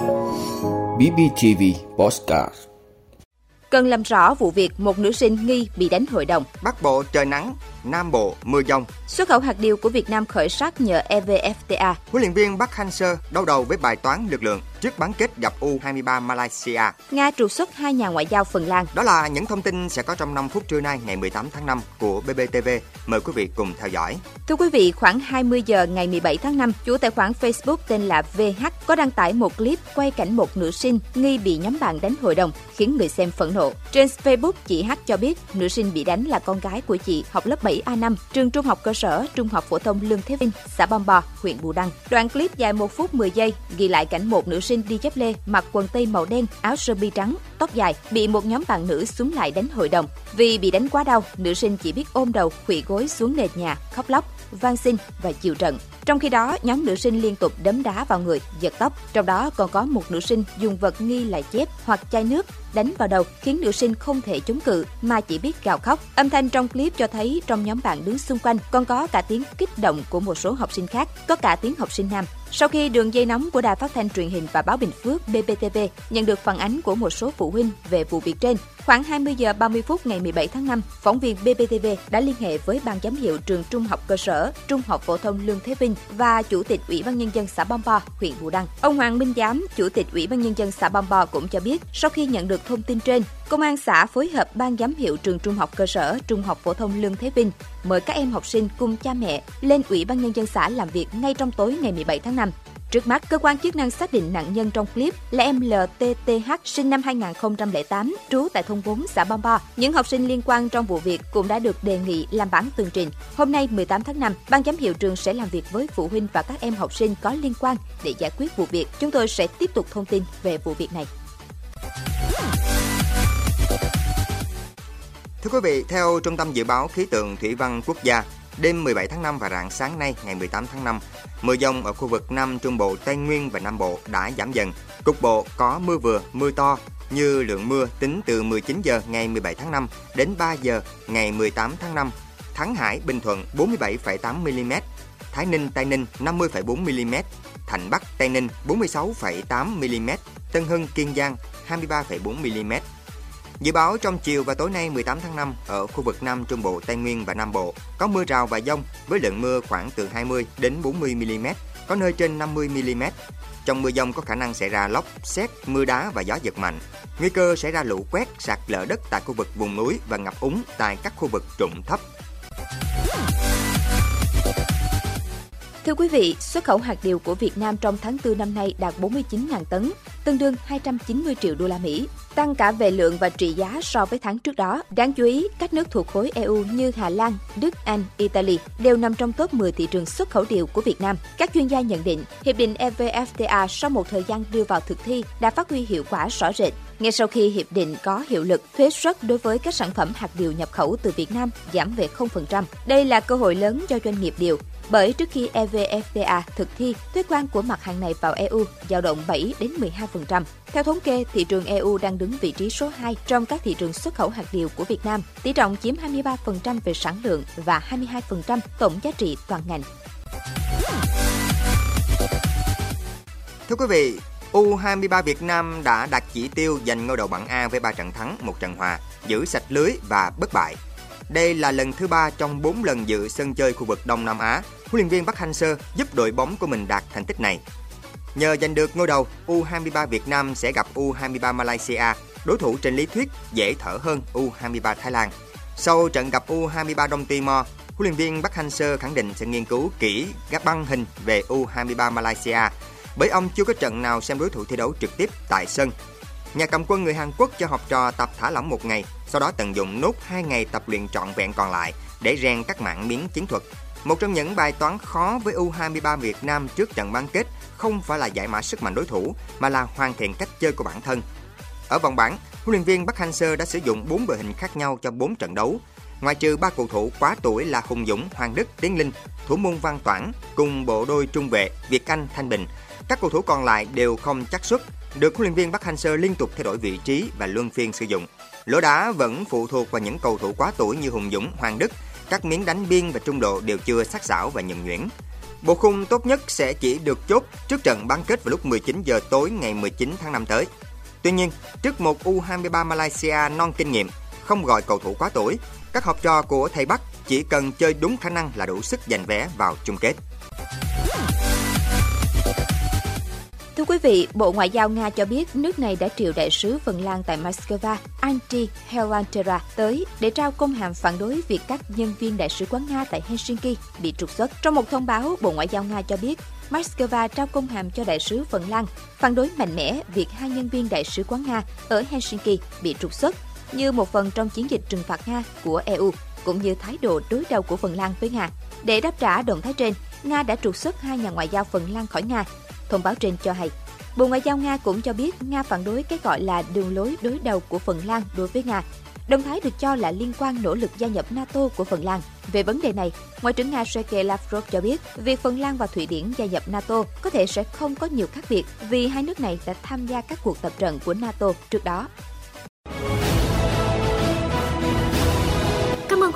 BBTV Postcard Cần làm rõ vụ việc một nữ sinh nghi bị đánh hội đồng. Bắc Bộ trời nắng, Nam Bộ mưa dông. Xuất khẩu hạt điều của Việt Nam khởi sắc nhờ EVFTA. Huấn luyện viên Park Hang-seo đau đầu với bài toán lực lượng trước bán kết gặp U23 Malaysia. Nga trục xuất hai nhà ngoại giao Phần Lan. Đó là những thông tin sẽ có trong 5 phút trưa nay ngày 18 tháng 5 của BBTV. Mời quý vị cùng theo dõi. Thưa quý vị, khoảng 20 giờ ngày 17 tháng 5, chủ tài khoản Facebook tên là VH có đăng tải một clip quay cảnh một nữ sinh nghi bị nhóm bạn đánh hội đồng, khiến người xem phẫn nộ. Trên Facebook, chị H cho biết nữ sinh bị đánh là con gái của chị học lớp 7A5, trường trung học cơ sở, trung học phổ thông Lương Thế Vinh, xã Bom Bò, huyện Bù Đăng. Đoạn clip dài 1 phút 10 giây ghi lại cảnh một nữ sinh đi dép lê, mặc quần tây màu đen, áo sơ mi trắng, tóc dài, bị một nhóm bạn nữ xuống lại đánh hội đồng. Vì bị đánh quá đau, nữ sinh chỉ biết ôm đầu, khuỵu gối xuống nền nhà, khóc lóc, van xin và chịu trận. Trong khi đó, nhóm nữ sinh liên tục đấm đá vào người, giật tóc. Trong đó còn có một nữ sinh dùng vật nghi là chép hoặc chai nước đánh vào đầu khiến nữ sinh không thể chống cự mà chỉ biết gào khóc. Âm thanh trong clip cho thấy trong nhóm bạn đứng xung quanh còn có cả tiếng kích động của một số học sinh khác, có cả tiếng học sinh nam. Sau khi đường dây nóng của Đài Phát thanh Truyền hình và Báo Bình Phước BBTV nhận được phản ánh của một số phụ huynh về vụ việc trên, khoảng 20 giờ 30 phút ngày 17 tháng 5, phóng viên BBTV đã liên hệ với ban giám hiệu trường Trung học cơ sở, Trung học phổ thông Lương Thế Vinh và chủ tịch Ủy ban nhân dân xã Bombo, huyện Bù Đăng. Ông Hoàng Minh Giám, chủ tịch Ủy ban nhân dân xã Bombo cũng cho biết, sau khi nhận được thông tin trên, Công an xã phối hợp ban giám hiệu trường trung học cơ sở, trung học phổ thông Lương Thế Vinh mời các em học sinh cùng cha mẹ lên Ủy ban nhân dân xã làm việc ngay trong tối ngày 17 tháng 5. Trước mắt, cơ quan chức năng xác định nạn nhân trong clip là em LTTH sinh năm 2008, trú tại thôn 4 xã Bom Bo. Những học sinh liên quan trong vụ việc cũng đã được đề nghị làm bản tường trình. Hôm nay 18 tháng 5, ban giám hiệu trường sẽ làm việc với phụ huynh và các em học sinh có liên quan để giải quyết vụ việc. Chúng tôi sẽ tiếp tục thông tin về vụ việc này. Thưa quý vị, theo Trung tâm Dự báo Khí tượng Thủy văn Quốc gia, đêm 17 tháng 5 và rạng sáng nay ngày 18 tháng 5, mưa dông ở khu vực Nam Trung Bộ, Tây Nguyên và Nam Bộ đã giảm dần. Cục bộ có mưa vừa, mưa to, như lượng mưa tính từ 19 giờ ngày 17 tháng 5 đến 3 giờ ngày 18 tháng 5. Thắng Hải, Bình Thuận 47,8 mm, Thái Ninh, Tây Ninh 50,4 mm, Thành Bắc, Tây Ninh 46,8 mm, Tân Hưng, Kiên Giang 23,4 mm. Dự báo trong chiều và tối nay 18 tháng 5 ở khu vực Nam Trung Bộ, Tây Nguyên và Nam Bộ có mưa rào và dông với lượng mưa khoảng từ 20 đến 40 mm, có nơi trên 50 mm. Trong mưa dông có khả năng xảy ra lốc, xét, mưa đá và gió giật mạnh. Nguy cơ xảy ra lũ quét, sạt lở đất tại khu vực vùng núi và ngập úng tại các khu vực trũng thấp. Thưa quý vị, xuất khẩu hạt điều của Việt Nam trong tháng 4 năm nay đạt 49.000 tấn, tương đương 290 triệu đô la Mỹ, tăng cả về lượng và trị giá so với tháng trước đó. Đáng chú ý, các nước thuộc khối EU như Hà Lan, Đức, Anh, Italy đều nằm trong top 10 thị trường xuất khẩu điều của Việt Nam. Các chuyên gia nhận định, hiệp định EVFTA sau một thời gian đưa vào thực thi đã phát huy hiệu quả rõ rệt. Ngay sau khi hiệp định có hiệu lực, thuế suất đối với các sản phẩm hạt điều nhập khẩu từ Việt Nam giảm về 0%. Đây là cơ hội lớn cho doanh nghiệp điều bởi trước khi EVFTA thực thi, thuế quan của mặt hàng này vào EU dao động 7 đến 12%. Theo thống kê, thị trường EU đang đứng vị trí số 2 trong các thị trường xuất khẩu hạt điều của Việt Nam, tỷ trọng chiếm 23% về sản lượng và 22% tổng giá trị toàn ngành. Thưa quý vị, U23 Việt Nam đã đạt chỉ tiêu giành ngôi đầu bảng A với 3 trận thắng, một trận hòa, giữ sạch lưới và bất bại. Đây là lần thứ ba trong 4 lần dự sân chơi khu vực Đông Nam Á, huấn luyện viên Park Hang-seo giúp đội bóng của mình đạt thành tích này. Nhờ giành được ngôi đầu, U23 Việt Nam sẽ gặp U23 Malaysia, đối thủ trên lý thuyết dễ thở hơn U23 Thái Lan. Sau trận gặp U23 Đông Timor, huấn luyện viên Park Hang-seo khẳng định sẽ nghiên cứu kỹ các băng hình về U23 Malaysia bởi ông chưa có trận nào xem đối thủ thi đấu trực tiếp tại sân. Nhà cầm quân người Hàn Quốc cho học trò tập thả lỏng một ngày, sau đó tận dụng nốt 2 ngày tập luyện trọn vẹn còn lại để rèn các mạng miếng chiến thuật. Một trong những bài toán khó với U23 Việt Nam trước trận bán kết không phải là giải mã sức mạnh đối thủ mà là hoàn thiện cách chơi của bản thân. Ở vòng bảng, huấn luyện viên Park Hang-seo đã sử dụng 4 đội hình khác nhau cho 4 trận đấu. Ngoài trừ ba cầu thủ quá tuổi là Hùng Dũng, Hoàng Đức, Tiến Linh, thủ môn Văn Toản cùng bộ đôi trung vệ Việt Anh, Thanh Bình, các cầu thủ còn lại đều không chắc suất, được huấn luyện viên Park Hang-seo liên tục thay đổi vị trí và luân phiên sử dụng. Lỗ đá vẫn phụ thuộc vào những cầu thủ quá tuổi như Hùng Dũng, Hoàng Đức, các miếng đánh biên và trung lộ đều chưa sắc sảo và nhuần nhuyễn. Bộ khung tốt nhất sẽ chỉ được chốt trước trận bán kết vào lúc 19 giờ tối ngày 19 tháng 5 tới. Tuy nhiên, trước một U23 Malaysia non kinh nghiệm, không gọi cầu thủ quá tuổi, các học trò của thầy Bắc chỉ cần chơi đúng khả năng là đủ sức giành vé vào chung kết. Quý vị, Bộ Ngoại giao Nga cho biết nước này đã triệu đại sứ Phần Lan tại Moscow, Antti Helantera tới để trao công hàm phản đối việc các nhân viên đại sứ quán Nga tại Helsinki bị trục xuất. Trong một thông báo, Bộ Ngoại giao Nga cho biết Moscow trao công hàm cho đại sứ Phần Lan phản đối mạnh mẽ việc hai nhân viên đại sứ quán Nga ở Helsinki bị trục xuất như một phần trong chiến dịch trừng phạt Nga của EU, cũng như thái độ đối đầu của Phần Lan với Nga. Để đáp trả động thái trên, Nga đã trục xuất hai nhà ngoại giao Phần Lan khỏi Nga. Thông báo trên cho hay, Bộ Ngoại giao Nga cũng cho biết Nga phản đối cái gọi là đường lối đối đầu của Phần Lan đối với Nga, đồng thái được cho là liên quan nỗ lực gia nhập NATO của Phần Lan. Về vấn đề này, Ngoại trưởng Nga Sergei Lavrov cho biết việc Phần Lan và Thụy Điển gia nhập NATO có thể sẽ không có nhiều khác biệt vì hai nước này đã tham gia các cuộc tập trận của NATO trước đó.